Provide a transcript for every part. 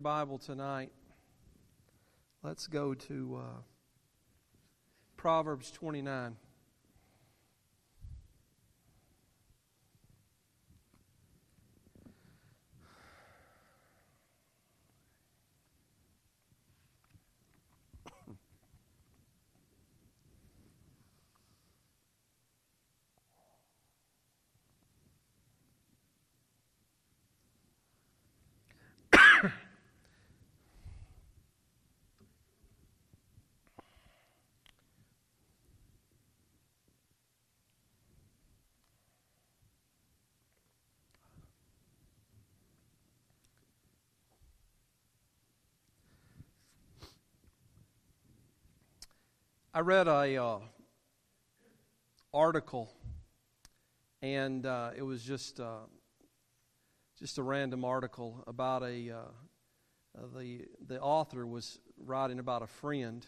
Bible tonight, let's go to uh, Proverbs 29. I read a uh, article, and uh, it was just uh, just a random article about a uh, the the author was writing about a friend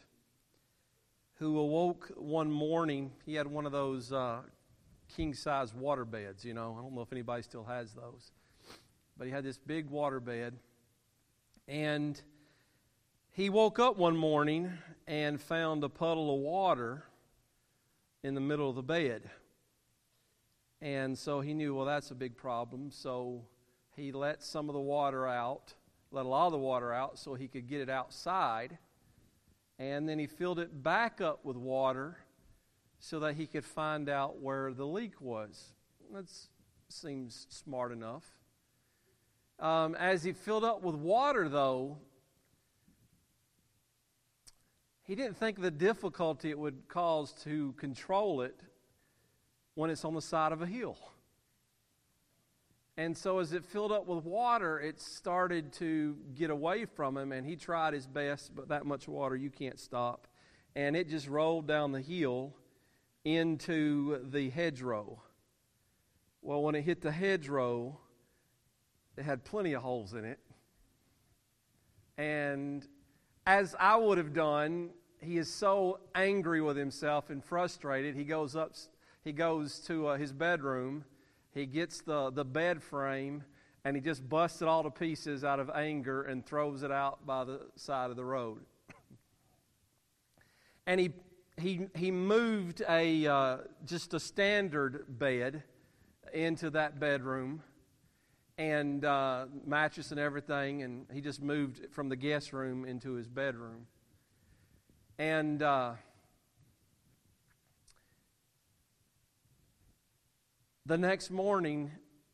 who awoke one morning. He had one of those uh, king size water beds. You know, I don't know if anybody still has those, but he had this big water bed, and he woke up one morning and found a puddle of water in the middle of the bed. And so he knew, well, that's a big problem. So he let some of the water out, let a lot of the water out so he could get it outside. And then he filled it back up with water so that he could find out where the leak was. That seems smart enough. Um, as he filled up with water, though, he didn't think the difficulty it would cause to control it when it's on the side of a hill. And so, as it filled up with water, it started to get away from him, and he tried his best, but that much water you can't stop. And it just rolled down the hill into the hedgerow. Well, when it hit the hedgerow, it had plenty of holes in it. And as I would have done he is so angry with himself and frustrated. He goes up, he goes to uh, his bedroom. He gets the, the bed frame and he just busts it all to pieces out of anger and throws it out by the side of the road. and he, he, he moved a, uh, just a standard bed into that bedroom and uh, mattress and everything, and he just moved from the guest room into his bedroom. And uh, the next morning,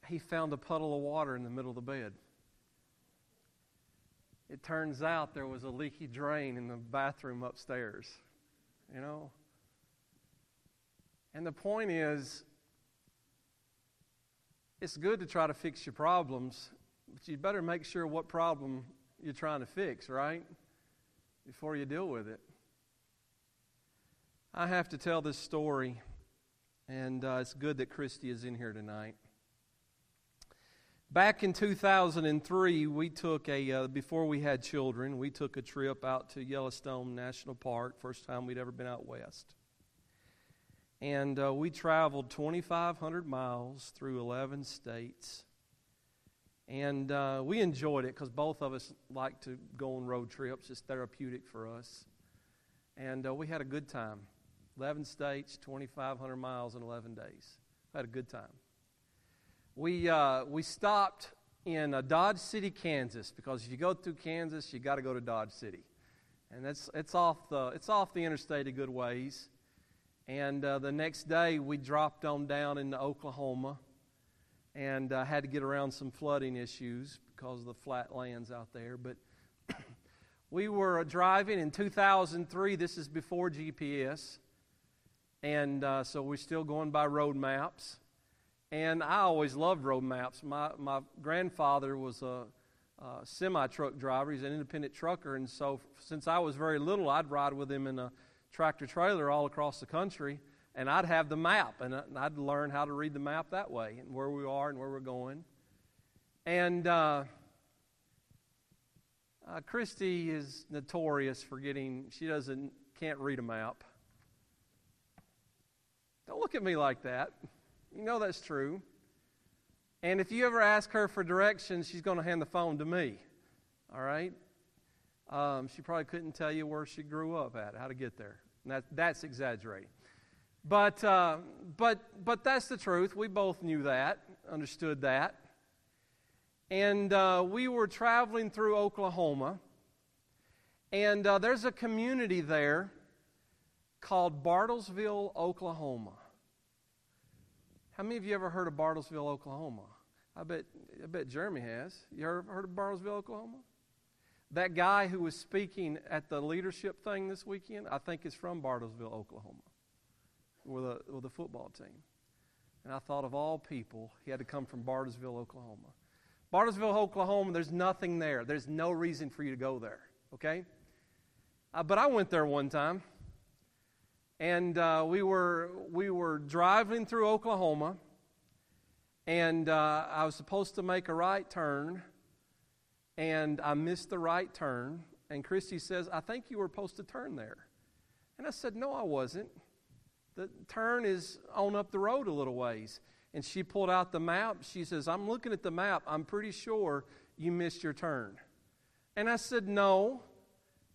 he found a puddle of water in the middle of the bed. It turns out there was a leaky drain in the bathroom upstairs, you know? And the point is, it's good to try to fix your problems, but you better make sure what problem you're trying to fix, right? Before you deal with it. I have to tell this story, and uh, it's good that Christy is in here tonight. Back in 2003, we took a, uh, before we had children, we took a trip out to Yellowstone National Park, first time we'd ever been out west. And uh, we traveled 2,500 miles through 11 states. And uh, we enjoyed it because both of us like to go on road trips. It's therapeutic for us. And uh, we had a good time. 11 states, 2,500 miles in 11 days. Had a good time. We, uh, we stopped in uh, Dodge City, Kansas, because if you go through Kansas, you got to go to Dodge City. And that's, it's, off the, it's off the interstate a good ways. And uh, the next day, we dropped on down into Oklahoma and uh, had to get around some flooding issues because of the flat lands out there. But we were driving in 2003. This is before GPS. And uh, so we're still going by road maps. And I always loved road maps. My, my grandfather was a, a semi truck driver, he's an independent trucker. And so since I was very little, I'd ride with him in a tractor trailer all across the country. And I'd have the map, and I'd learn how to read the map that way, and where we are and where we're going. And uh, uh, Christy is notorious for getting, she doesn't, can't read a map. Don't look at me like that. You know that's true. And if you ever ask her for directions, she's going to hand the phone to me. all right? Um, she probably couldn't tell you where she grew up at, how to get there. That, that's exaggerating. But, uh, but, but that's the truth. We both knew that, understood that. And uh, we were traveling through Oklahoma. And uh, there's a community there called Bartlesville, Oklahoma. How many of you ever heard of Bartlesville, Oklahoma? I bet, I bet Jeremy has. You ever heard of Bartlesville, Oklahoma? That guy who was speaking at the leadership thing this weekend, I think is from Bartlesville, Oklahoma, with a, with a football team. And I thought of all people, he had to come from Bartlesville, Oklahoma. Bartlesville, Oklahoma, there's nothing there. There's no reason for you to go there, okay? Uh, but I went there one time, and uh, we, were, we were driving through Oklahoma, and uh, I was supposed to make a right turn and I missed the right turn. And Christy says, I think you were supposed to turn there. And I said, No, I wasn't. The turn is on up the road a little ways. And she pulled out the map. She says, I'm looking at the map. I'm pretty sure you missed your turn. And I said, No.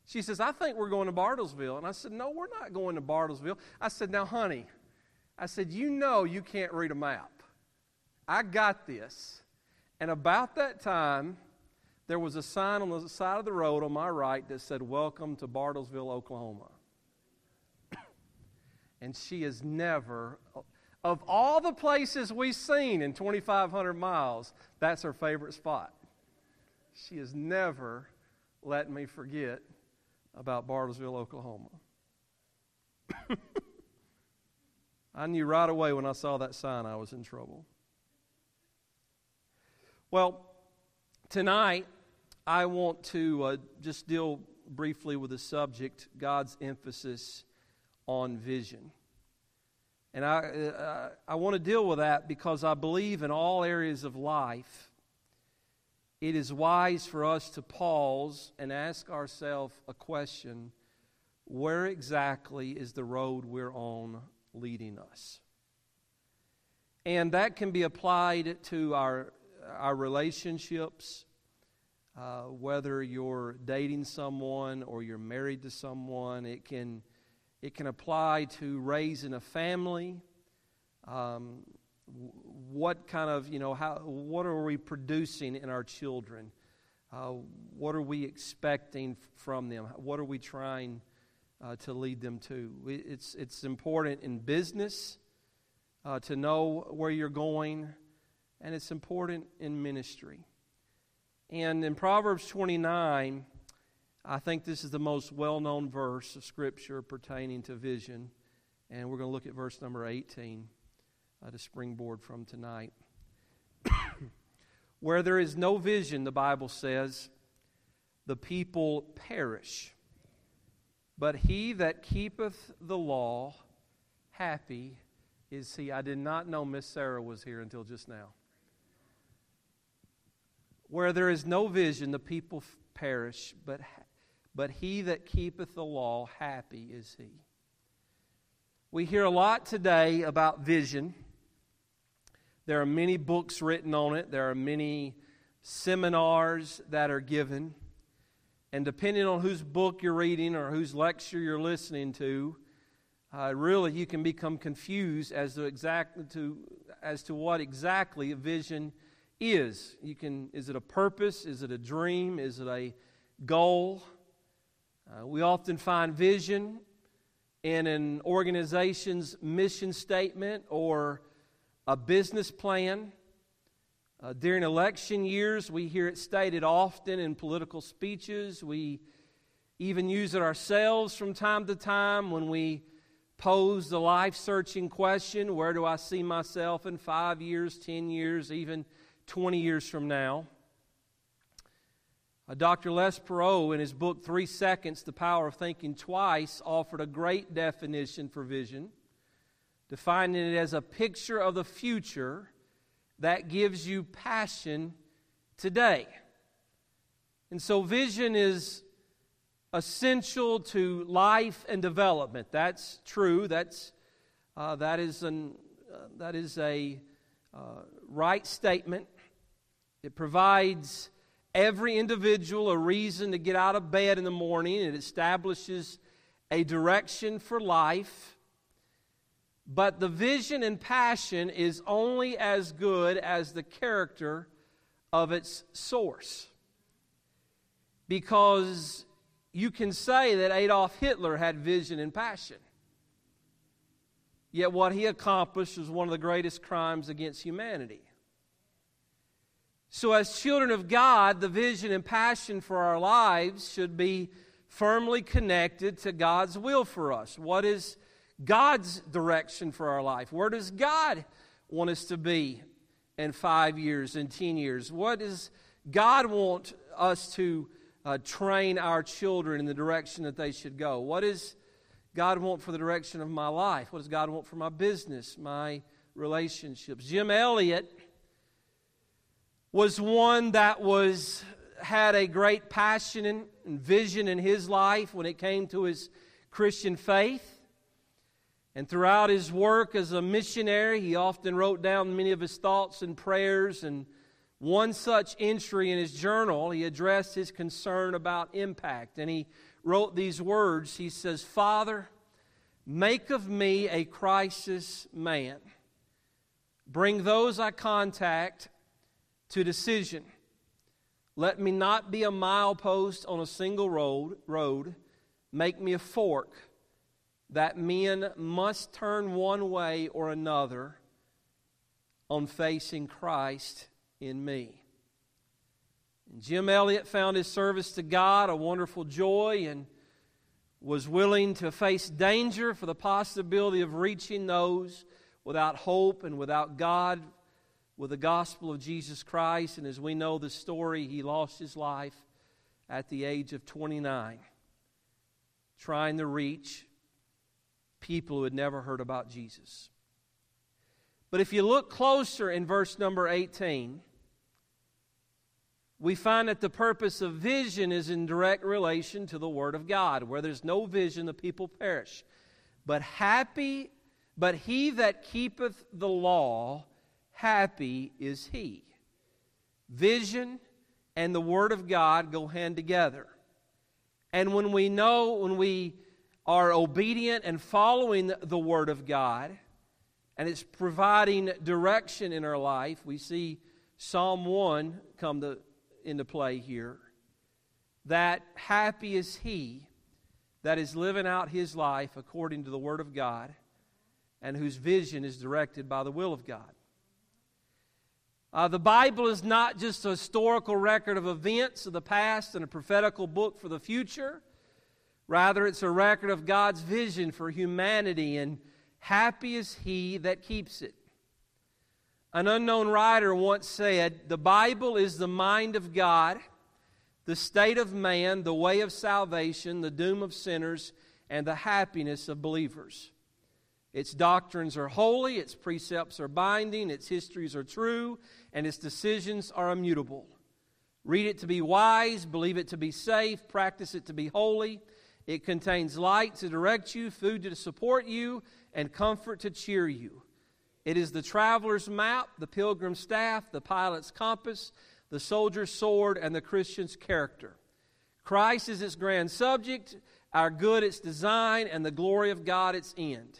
She says, I think we're going to Bartlesville. And I said, No, we're not going to Bartlesville. I said, Now, honey, I said, You know you can't read a map. I got this. And about that time, there was a sign on the side of the road on my right that said, Welcome to Bartlesville, Oklahoma. and she has never, of all the places we've seen in 2,500 miles, that's her favorite spot. She has never let me forget about Bartlesville, Oklahoma. I knew right away when I saw that sign I was in trouble. Well, tonight I want to uh, just deal briefly with the subject God's emphasis on vision. And I, uh, I want to deal with that because I believe in all areas of life, it is wise for us to pause and ask ourselves a question where exactly is the road we're on leading us? And that can be applied to our, our relationships uh, whether you're dating someone or you're married to someone. It can, it can apply to raising a family. Um, what kind of, you know, how, what are we producing in our children? Uh, what are we expecting from them? What are we trying uh, to lead them to? It's, it's important in business uh, to know where you're going, and it's important in ministry. And in Proverbs 29, I think this is the most well known verse of Scripture pertaining to vision. And we're going to look at verse number 18 uh, to springboard from tonight. Where there is no vision, the Bible says, the people perish. But he that keepeth the law, happy is he. I did not know Miss Sarah was here until just now. Where there is no vision, the people perish, but, but he that keepeth the law, happy is he. We hear a lot today about vision. There are many books written on it, there are many seminars that are given. And depending on whose book you're reading or whose lecture you're listening to, uh, really you can become confused as to, exact, to, as to what exactly a vision is. You can, is it a purpose? Is it a dream? Is it a goal? Uh, we often find vision in an organization's mission statement or a business plan. Uh, during election years, we hear it stated often in political speeches. We even use it ourselves from time to time when we pose the life searching question where do I see myself in five years, ten years, even 20 years from now. Uh, Dr. Les Parrott, in his book Three Seconds The Power of Thinking Twice, offered a great definition for vision, defining it as a picture of the future that gives you passion today. And so, vision is essential to life and development. That's true. That's, uh, that, is an, uh, that is a uh, right statement. It provides every individual a reason to get out of bed in the morning. It establishes a direction for life. But the vision and passion is only as good as the character of its source. Because you can say that Adolf Hitler had vision and passion. Yet what he accomplished was one of the greatest crimes against humanity. So, as children of God, the vision and passion for our lives should be firmly connected to God's will for us. What is God's direction for our life? Where does God want us to be in five years, in 10 years? What does God want us to uh, train our children in the direction that they should go? What does God want for the direction of my life? What does God want for my business, my relationships? Jim Elliot was one that was had a great passion and vision in his life when it came to his Christian faith. And throughout his work as a missionary, he often wrote down many of his thoughts and prayers. And one such entry in his journal, he addressed his concern about impact. And he wrote these words He says, Father, make of me a crisis man. Bring those I contact to decision. Let me not be a milepost on a single road, road. Make me a fork that men must turn one way or another on facing Christ in me. Jim Elliot found his service to God a wonderful joy and was willing to face danger for the possibility of reaching those without hope and without God with the gospel of Jesus Christ. And as we know the story, he lost his life at the age of 29, trying to reach people who had never heard about Jesus. But if you look closer in verse number 18, we find that the purpose of vision is in direct relation to the Word of God. Where there's no vision, the people perish. But happy, but he that keepeth the law, happy is he. Vision and the Word of God go hand together. And when we know, when we are obedient and following the Word of God, and it's providing direction in our life, we see Psalm 1 come to, into play here. That happy is he that is living out his life according to the Word of God and whose vision is directed by the will of God. Uh, the Bible is not just a historical record of events of the past and a prophetical book for the future. Rather, it's a record of God's vision for humanity, and happy is he that keeps it. An unknown writer once said, The Bible is the mind of God, the state of man, the way of salvation, the doom of sinners, and the happiness of believers. Its doctrines are holy, its precepts are binding, its histories are true, and its decisions are immutable. Read it to be wise, believe it to be safe, practice it to be holy. It contains light to direct you, food to support you, and comfort to cheer you. It is the traveler's map, the pilgrim's staff, the pilot's compass, the soldier's sword, and the Christian's character. Christ is its grand subject, our good its design, and the glory of God its end.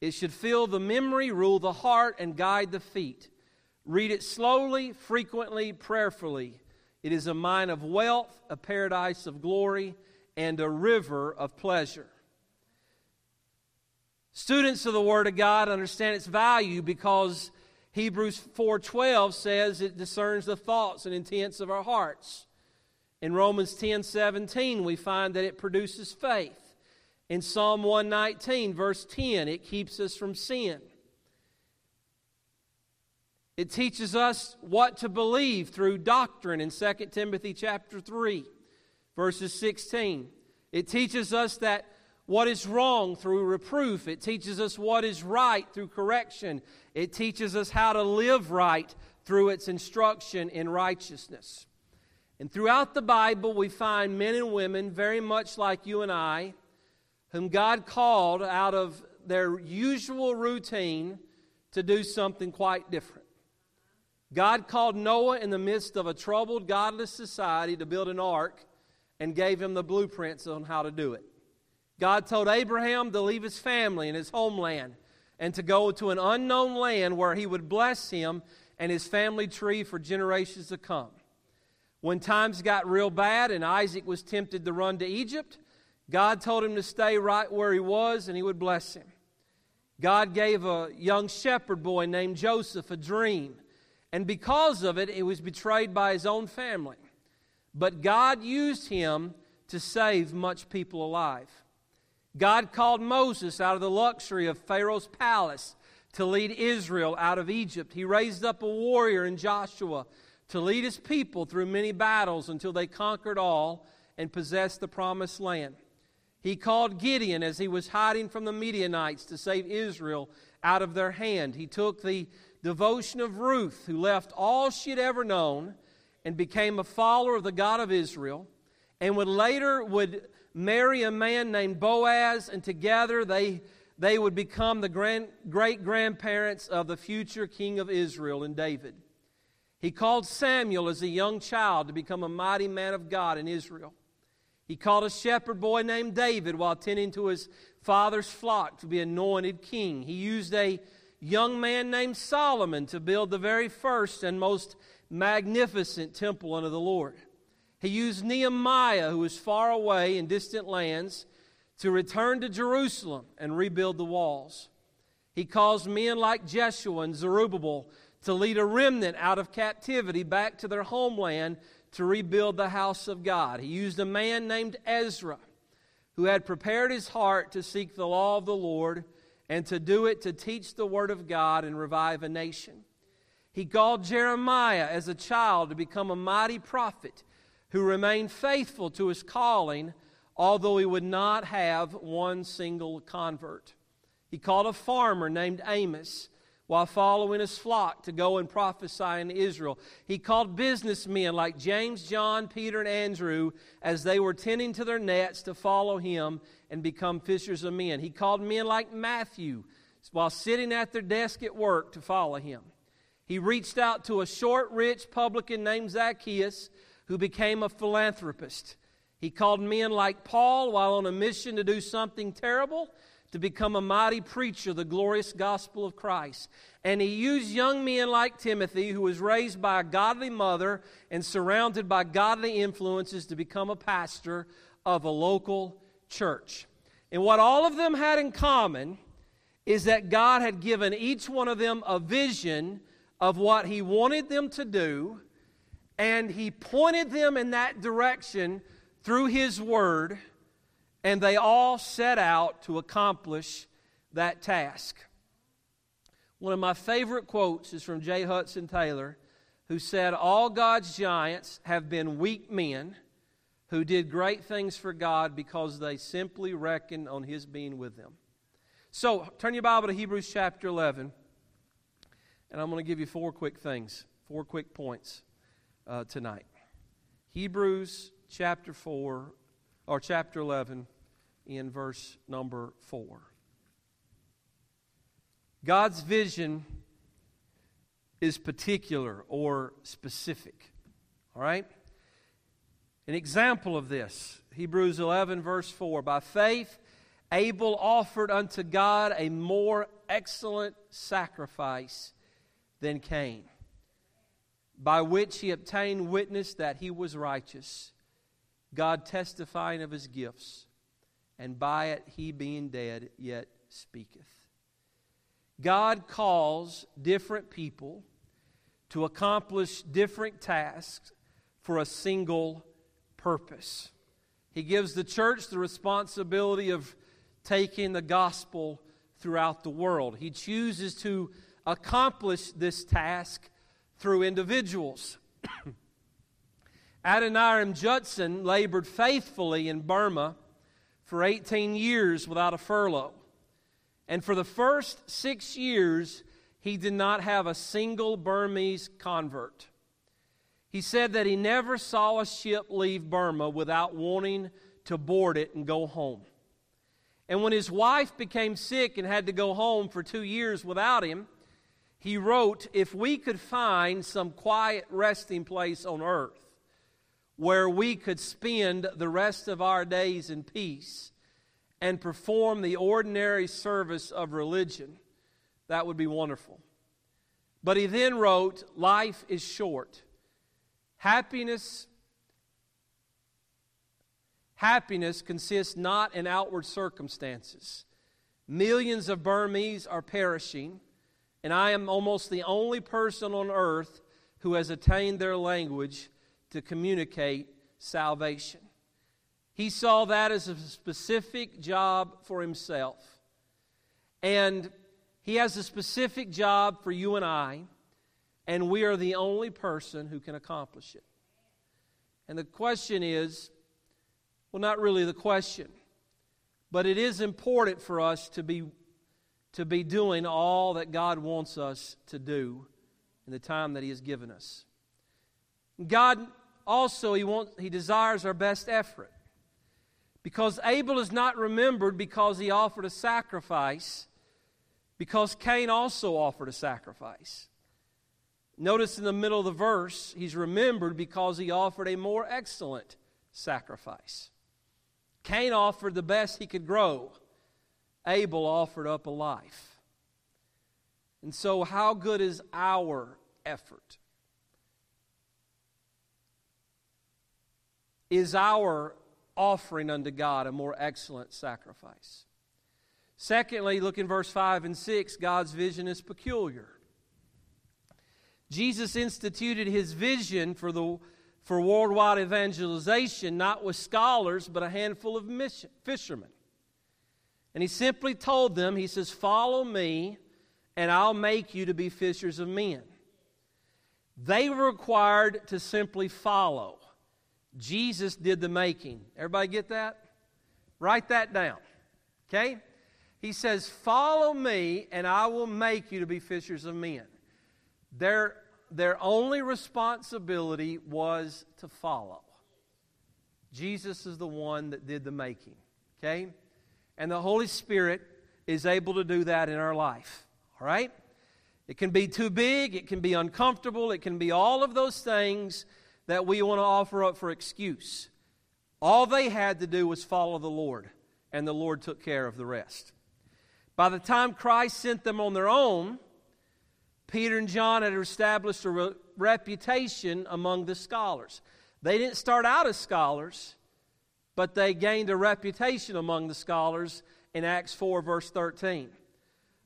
It should fill the memory, rule the heart, and guide the feet. Read it slowly, frequently, prayerfully. It is a mine of wealth, a paradise of glory, and a river of pleasure. Students of the Word of God understand its value because Hebrews 4:12 says it discerns the thoughts and intents of our hearts. In Romans 10:17 we find that it produces faith. In Psalm 119 verse 10 it keeps us from sin. It teaches us what to believe through doctrine in 2 Timothy chapter 3 verses 16. It teaches us that what is wrong through reproof. It teaches us what is right through correction. It teaches us how to live right through its instruction in righteousness. And throughout the Bible, we find men and women very much like you and I, whom God called out of their usual routine to do something quite different. God called Noah in the midst of a troubled, godless society to build an ark and gave him the blueprints on how to do it. God told Abraham to leave his family and his homeland and to go to an unknown land where he would bless him and his family tree for generations to come. When times got real bad and Isaac was tempted to run to Egypt, God told him to stay right where he was and he would bless him. God gave a young shepherd boy named Joseph a dream, and because of it, he was betrayed by his own family. But God used him to save much people alive. God called Moses out of the luxury of Pharaoh's palace to lead Israel out of Egypt. He raised up a warrior in Joshua to lead his people through many battles until they conquered all and possessed the promised land. He called Gideon as he was hiding from the Midianites to save Israel out of their hand. He took the devotion of Ruth, who left all she had ever known and became a follower of the God of Israel, and would later would marry a man named Boaz, and together they, they would become the grand, great grandparents of the future king of Israel and David. He called Samuel as a young child to become a mighty man of God in Israel. He called a shepherd boy named David while tending to his father's flock to be anointed king. He used a young man named Solomon to build the very first and most magnificent temple unto the Lord. He used Nehemiah, who was far away in distant lands, to return to Jerusalem and rebuild the walls. He caused men like Jeshua and Zerubbabel to lead a remnant out of captivity back to their homeland to rebuild the house of God. He used a man named Ezra who had prepared his heart to seek the law of the Lord and to do it to teach the word of God and revive a nation. He called Jeremiah as a child to become a mighty prophet who remained faithful to his calling, although he would not have one single convert. He called a farmer named Amos while following his flock to go and prophesy in Israel. He called businessmen like James, John, Peter, and Andrew as they were tending to their nets to follow him and become fishers of men. He called men like Matthew while sitting at their desk at work to follow him. He reached out to a short, rich publican named Zacchaeus who became a philanthropist. He called men like Paul while on a mission to do something terrible to become a mighty preacher of the glorious gospel of Christ. And he used young men like Timothy, who was raised by a godly mother and surrounded by godly influences, to become a pastor of a local church. And what all of them had in common is that God had given each one of them a vision of what he wanted them to do and he pointed them in that direction through his word, and they all set out to accomplish that task. One of my favorite quotes is from J. Hudson Taylor, who said, All God's giants have been weak men who did great things for God because they simply reckoned on his being with them. So, turn your Bible to Hebrews chapter 11, and I'm going to give you four quick things, four quick points uh, tonight. Hebrews chapter 4, or chapter 11, in verse number 4. God's vision is particular or specific. All right? An example of this Hebrews 11, verse 4. By faith, Abel offered unto God a more excellent sacrifice than Cain by which he obtained witness that he was righteous, God testifying of his gifts, and by it he being dead yet speaketh. God calls different people to accomplish different tasks for a single purpose. He gives the church the responsibility of taking the gospel throughout the world. He chooses to accomplish this task through individuals. Adoniram Judson labored faithfully in Burma for 18 years without a furlough. And for the first six years, he did not have a single Burmese convert. He said that he never saw a ship leave Burma without wanting to board it and go home. And when his wife became sick and had to go home for two years without him, he wrote, If we could find some quiet resting place on earth where we could spend the rest of our days in peace and perform the ordinary service of religion, that would be wonderful. But he then wrote, Life is short. Happiness Happiness consists not in outward circumstances. Millions of Burmese are perishing and I am almost the only person on earth who has attained their language to communicate salvation. He saw that as a specific job for himself. And he has a specific job for you and I, and we are the only person who can accomplish it. And the question is well, not really the question, but it is important for us to be to be doing all that God wants us to do in the time that He has given us. God also, He, wants, he desires our best effort. Because Abel is not remembered because he offered a sacrifice, because Cain also offered a sacrifice. Notice in the middle of the verse, he's remembered because he offered a more excellent sacrifice. Cain offered the best he could grow. Abel offered up a life. And so, how good is our effort? Is our offering unto God a more excellent sacrifice? Secondly, look in verse 5 and 6, God's vision is peculiar. Jesus instituted his vision for, the, for worldwide evangelization not with scholars, but a handful of mission, fishermen. And he simply told them, He says, Follow me, and I'll make you to be fishers of men. They were required to simply follow. Jesus did the making. Everybody get that? Write that down. Okay? He says, Follow me, and I will make you to be fishers of men. Their, their only responsibility was to follow. Jesus is the one that did the making. Okay? And the Holy Spirit is able to do that in our life. All right? It can be too big, it can be uncomfortable, it can be all of those things that we want to offer up for excuse. All they had to do was follow the Lord, and the Lord took care of the rest. By the time Christ sent them on their own, Peter and John had established a re- reputation among the scholars. They didn't start out as scholars, but they gained a reputation among the scholars in Acts 4, verse 13,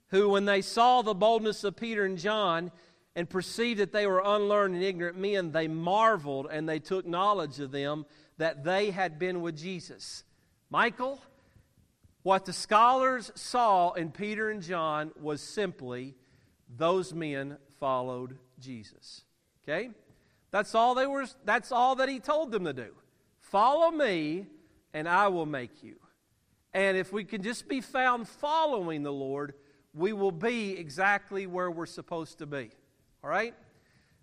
who, when they saw the boldness of Peter and John and perceived that they were unlearned and ignorant men, they marveled and they took knowledge of them that they had been with Jesus. Michael, what the scholars saw in Peter and John was simply those men followed Jesus. Okay? That's all they were that's all that he told them to do. Follow me and I will make you. And if we can just be found following the Lord, we will be exactly where we're supposed to be. All right?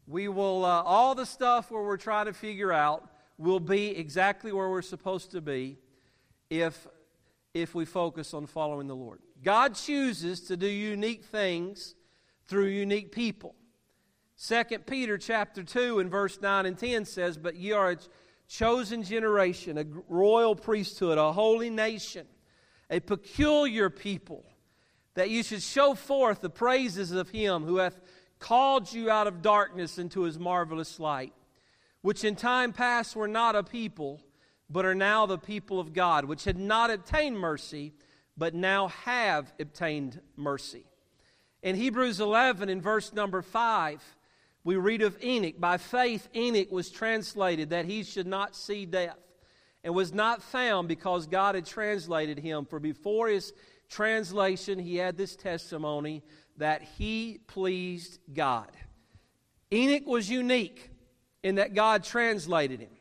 We will, uh, all the stuff where we're trying to figure out will be exactly where we're supposed to be if, if we focus on following the Lord. God chooses to do unique things through unique people. 2 Peter chapter 2 and verse 9 and 10 says, But ye are chosen generation, a royal priesthood, a holy nation, a peculiar people, that you should show forth the praises of him who hath called you out of darkness into his marvelous light, which in time past were not a people, but are now the people of God, which had not obtained mercy, but now have obtained mercy. In Hebrews 11, in verse number 5, we read of Enoch. By faith, Enoch was translated that he should not see death, and was not found because God had translated him. For before his translation, he had this testimony that he pleased God. Enoch was unique in that God translated him.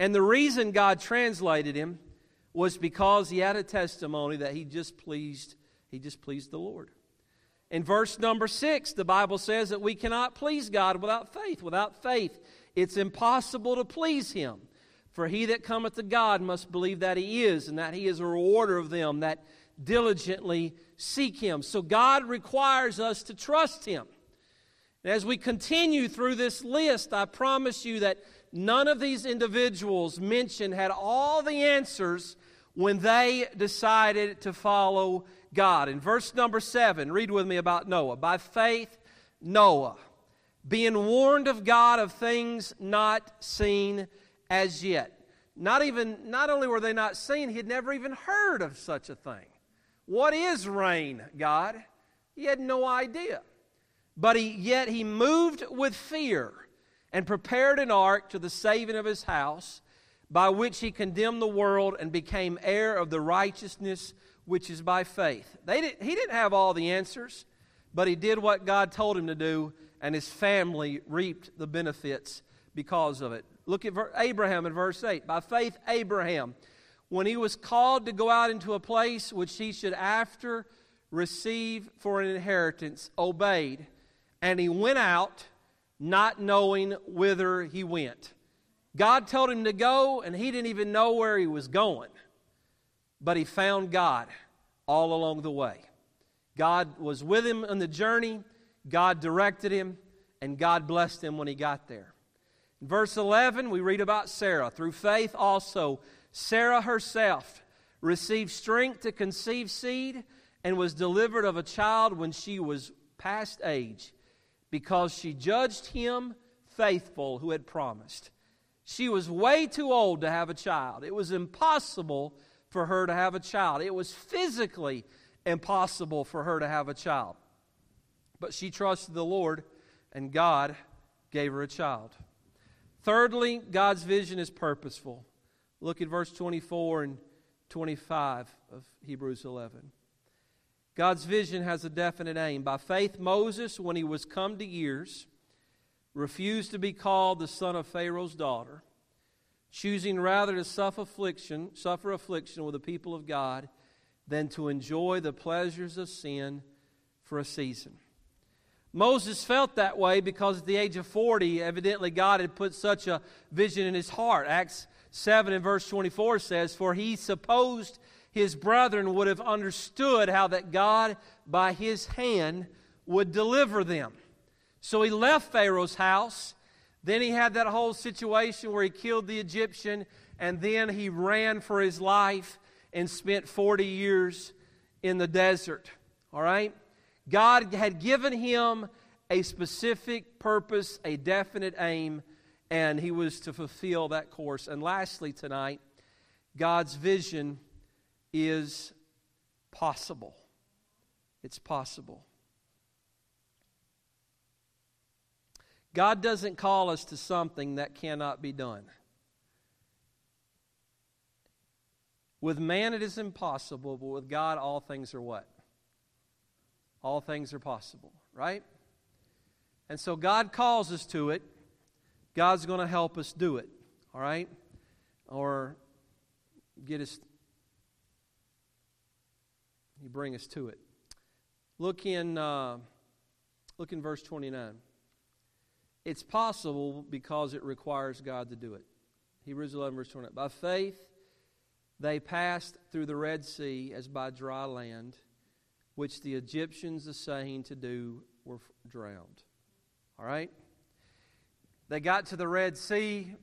And the reason God translated him was because he had a testimony that he just pleased he just pleased the Lord. In verse number six, the Bible says that we cannot please God without faith. Without faith, it's impossible to please Him. For he that cometh to God must believe that He is, and that He is a rewarder of them that diligently seek Him. So God requires us to trust Him. And As we continue through this list, I promise you that none of these individuals mentioned had all the answers when they decided to follow God. In verse number seven, read with me about Noah. By faith, Noah, being warned of God of things not seen as yet. Not even, not only were they not seen, he had never even heard of such a thing. What is rain, God? He had no idea. But he, yet he moved with fear and prepared an ark to the saving of his house, by which he condemned the world and became heir of the righteousness which is by faith. They did, he didn't have all the answers, but he did what God told him to do, and his family reaped the benefits because of it. Look at Abraham in verse 8. By faith, Abraham, when he was called to go out into a place which he should after receive for an inheritance, obeyed, and he went out not knowing whither he went. God told him to go, and he didn't even know where he was going. But he found God all along the way. God was with him on the journey, God directed him, and God blessed him when he got there. In verse 11, we read about Sarah. Through faith also, Sarah herself received strength to conceive seed and was delivered of a child when she was past age because she judged him faithful who had promised. She was way too old to have a child. It was impossible for her to have a child. It was physically impossible for her to have a child. But she trusted the Lord, and God gave her a child. Thirdly, God's vision is purposeful. Look at verse 24 and 25 of Hebrews 11. God's vision has a definite aim. By faith, Moses, when he was come to years, refused to be called the son of Pharaoh's daughter, choosing rather to suffer affliction, suffer affliction with the people of God than to enjoy the pleasures of sin for a season. Moses felt that way because at the age of 40, evidently God had put such a vision in his heart. Acts 7 and verse 24 says, For he supposed his brethren would have understood how that God, by his hand, would deliver them. So he left Pharaoh's house. Then he had that whole situation where he killed the Egyptian, and then he ran for his life and spent 40 years in the desert. All right? God had given him a specific purpose, a definite aim, and he was to fulfill that course. And lastly, tonight, God's vision is possible. It's possible. God doesn't call us to something that cannot be done. With man, it is impossible, but with God, all things are what? All things are possible, right? And so God calls us to it. God's going to help us do it, all right? Or get us you bring us to it. Look in, uh, look in verse 29. It's possible because it requires God to do it. Hebrews 11, verse 29. By faith, they passed through the Red Sea as by dry land, which the Egyptians, assaying to do, were drowned. All right? They got to the Red Sea.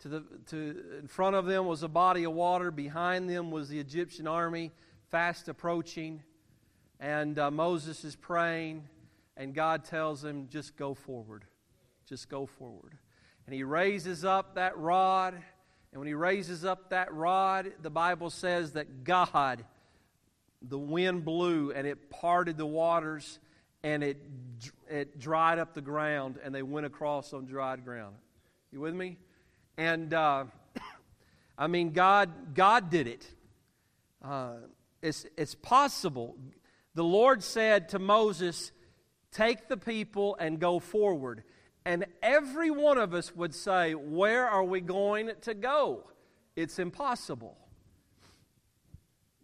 To the, to, in front of them was a body of water. Behind them was the Egyptian army fast approaching, and uh, Moses is praying, and God tells him, just go forward. Just go forward. And he raises up that rod, and when he raises up that rod, the Bible says that God, the wind blew, and it parted the waters, and it, it dried up the ground, and they went across on dried ground. You with me? And uh, I mean, God, God did it. Uh, it's, it's possible. The Lord said to Moses, Take the people and go forward. And every one of us would say, Where are we going to go? It's impossible.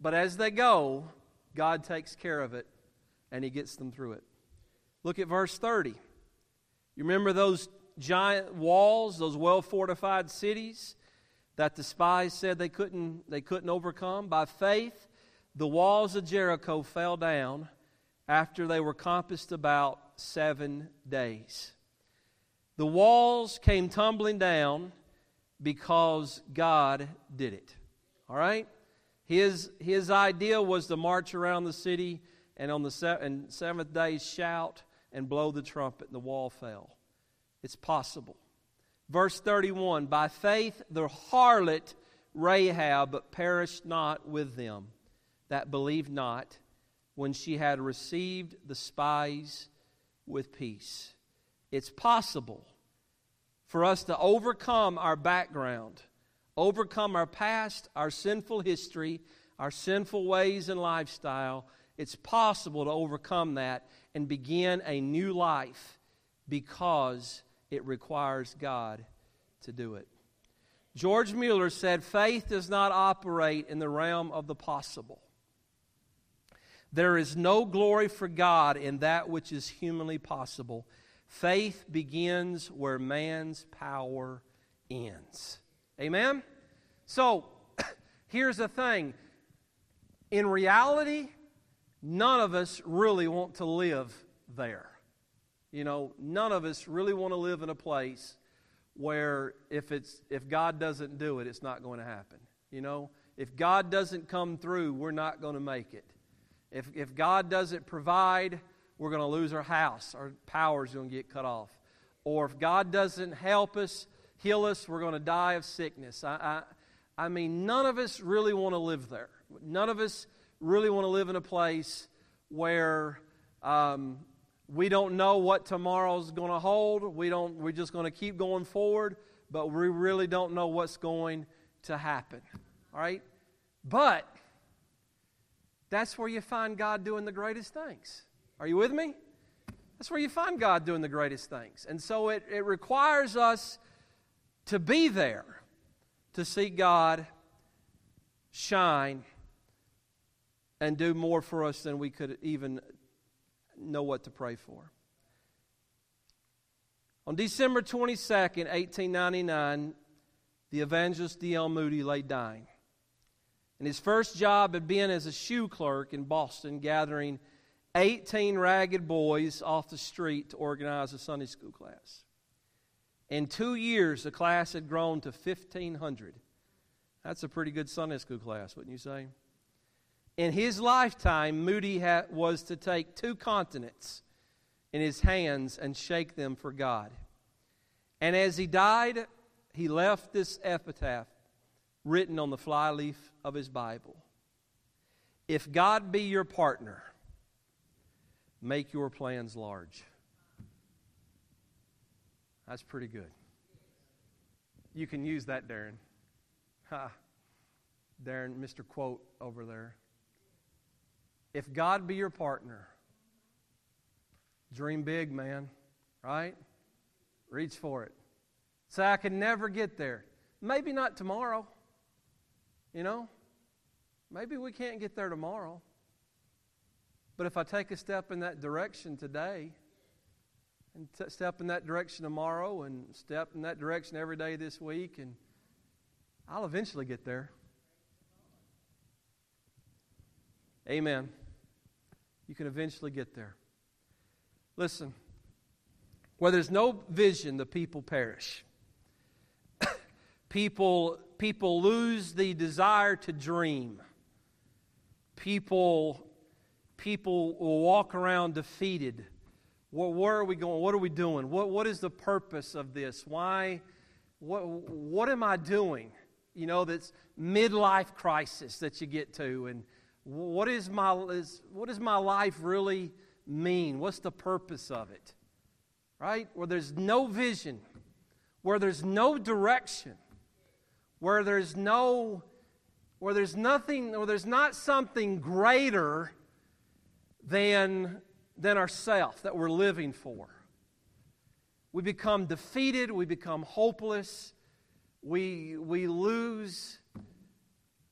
But as they go, God takes care of it and He gets them through it. Look at verse 30. You remember those giant walls, those well fortified cities that the spies said they couldn't, they couldn't overcome? By faith, the walls of Jericho fell down after they were compassed about seven days. The walls came tumbling down because God did it. All right? His, his idea was to march around the city and on the se- and seventh day shout and blow the trumpet, and the wall fell. It's possible. Verse 31 By faith the harlot Rahab perished not with them that believed not when she had received the spies with peace. It's possible for us to overcome our background, overcome our past, our sinful history, our sinful ways and lifestyle. It's possible to overcome that and begin a new life because it requires God to do it. George Mueller said, Faith does not operate in the realm of the possible. There is no glory for God in that which is humanly possible. Faith begins where man's power ends. Amen? So, here's the thing. In reality, none of us really want to live there. You know, none of us really want to live in a place where if it's if God doesn't do it, it's not going to happen. You know, if God doesn't come through, we're not going to make it. If, if God doesn't provide, we're going to lose our house. Our power is going to get cut off. Or if God doesn't help us, heal us, we're going to die of sickness. I, I, I mean, none of us really want to live there. None of us really want to live in a place where um, we don't know what tomorrow's going to hold. We don't, we're just going to keep going forward, but we really don't know what's going to happen. All right? But that's where you find God doing the greatest things. Are you with me? That's where you find God doing the greatest things. And so it, it requires us to be there to see God shine and do more for us than we could even know what to pray for. On December 22nd, 1899, the evangelist D.L. Moody lay dying. And his first job had been as a shoe clerk in Boston, gathering 18 ragged boys off the street to organize a Sunday school class. In two years, the class had grown to 1,500. That's a pretty good Sunday school class, wouldn't you say? In his lifetime, Moody ha- was to take two continents in his hands and shake them for God. And as he died, he left this epitaph written on the flyleaf of his Bible. If God be your partner, make your plans large. That's pretty good. You can use that, Darren. Ha. Darren, Mr. Quote over there. If God be your partner, dream big, man, right? Reach for it. Say, I can never get there. Maybe not tomorrow. You know, maybe we can't get there tomorrow. But if I take a step in that direction today, and t- step in that direction tomorrow, and step in that direction every day this week, and I'll eventually get there. Amen. You can eventually get there. Listen, where there's no vision, the people perish. people people lose the desire to dream. People, people will walk around defeated. Where, are we going? What are we doing? What, what is the purpose of this? Why? What, what am I doing? You know, that's midlife crisis that you get to. And what is my, is, what does my life really mean? What's the purpose of it? Right? Where there's no vision, where there's no direction where there's no where there's nothing or there's not something greater than than ourself that we're living for. We become defeated we become hopeless we we lose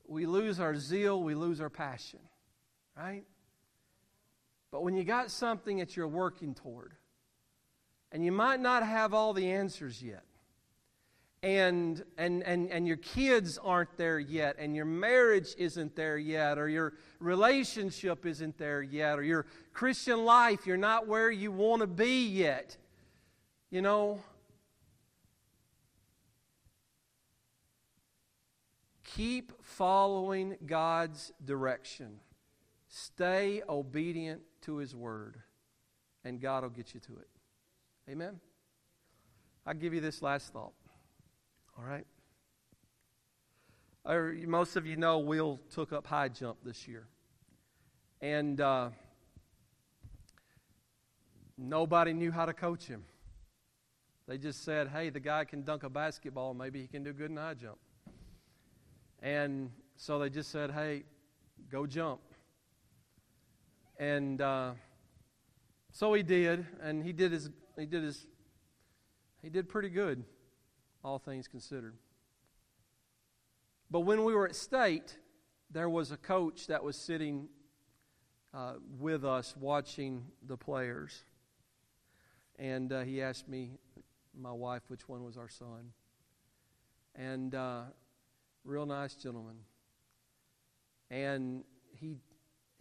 we lose our zeal we lose our passion right? But when you got something that you're working toward and you might not have all the answers yet and, and, and, and your kids aren't there yet, and your marriage isn't there yet, or your relationship isn't there yet, or your Christian life, you're not where you want to be yet, you know, keep following God's direction. Stay obedient to His word, and God will get you to it. Amen? I'll give you this last thought. All right? Most of you know Will took up high jump this year. And uh, nobody knew how to coach him. They just said, hey, the guy can dunk a basketball. Maybe he can do good in high jump. And so they just said, hey, go jump. And uh, so he did, and he did his, he did his, he did pretty good all things considered. But when we were at state, there was a coach that was sitting uh, with us watching the players. And uh, he asked me, my wife, which one was our son. And uh, real nice gentleman. And he,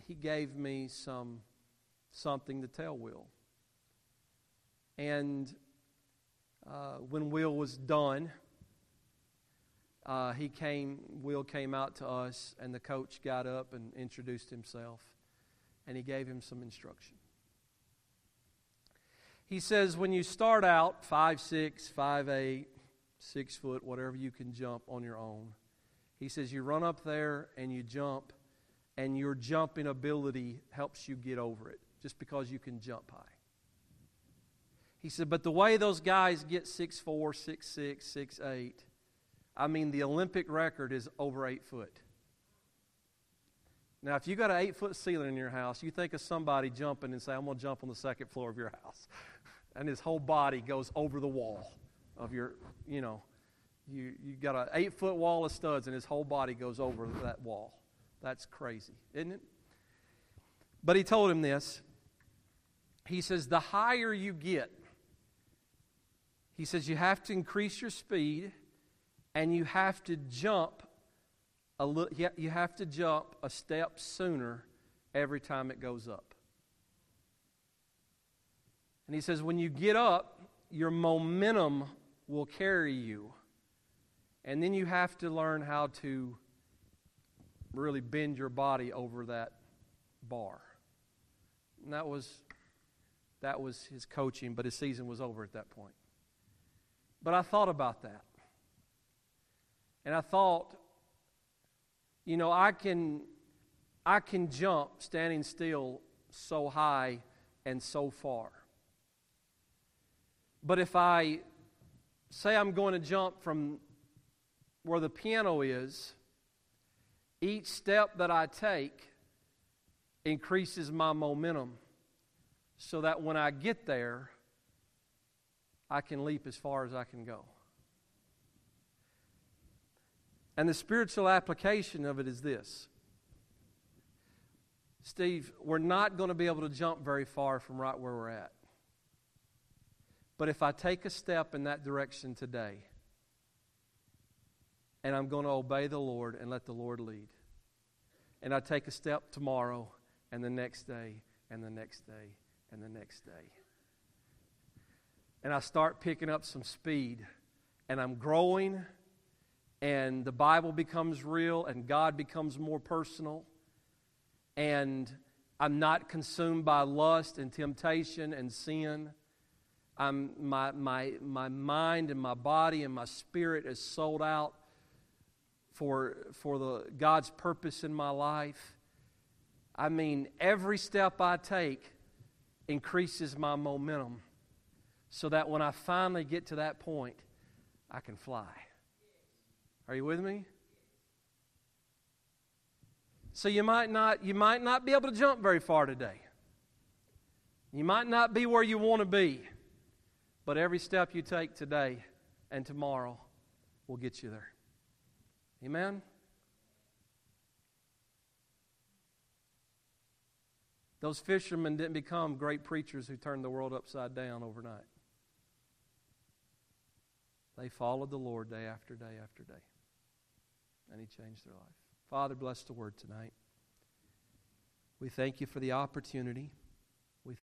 he gave me some something to tell Will. And uh, when Will was done, uh, he came. Will came out to us, and the coach got up and introduced himself, and he gave him some instruction. He says, when you start out five six, five eight, six foot, whatever you can jump on your own, he says you run up there and you jump, and your jumping ability helps you get over it, just because you can jump high. He said, but the way those guys get six four, six six, six eight, I mean, the Olympic record is over eight foot. Now, if you got an eight foot ceiling in your house, you think of somebody jumping and say, I'm going to jump on the second floor of your house. And his whole body goes over the wall of your, you know, you, you got an eight foot wall of studs and his whole body goes over that wall. That's crazy, isn't it? But he told him this. He says, The higher you get, he says you have to increase your speed and you have to jump a little, you have to jump a step sooner every time it goes up. And he says when you get up, your momentum will carry you. And then you have to learn how to really bend your body over that bar. And that was that was his coaching, but his season was over at that point. But I thought about that. And I thought, you know, I can I can jump standing still so high and so far. But if I say I'm going to jump from where the piano is, each step that I take increases my momentum so that when I get there, I can leap as far as I can go. And the spiritual application of it is this Steve, we're not going to be able to jump very far from right where we're at. But if I take a step in that direction today, and I'm going to obey the Lord and let the Lord lead, and I take a step tomorrow, and the next day, and the next day, and the next day, and I start picking up some speed and I'm growing and the Bible becomes real and God becomes more personal and I'm not consumed by lust and temptation and sin. I'm, my, my, my mind and my body and my spirit is sold out for, for the, God's purpose in my life. I mean, every step I take increases my momentum so that when I finally get to that point, I can fly. Are you with me? So you might not you might not be able to jump very far today. You might not be where you want to be. But every step you take today and tomorrow will get you there. Amen. Those fishermen didn't become great preachers who turned the world upside down overnight. They followed the Lord day after day after day. And He changed their life. Father, bless the word tonight. We thank you for the opportunity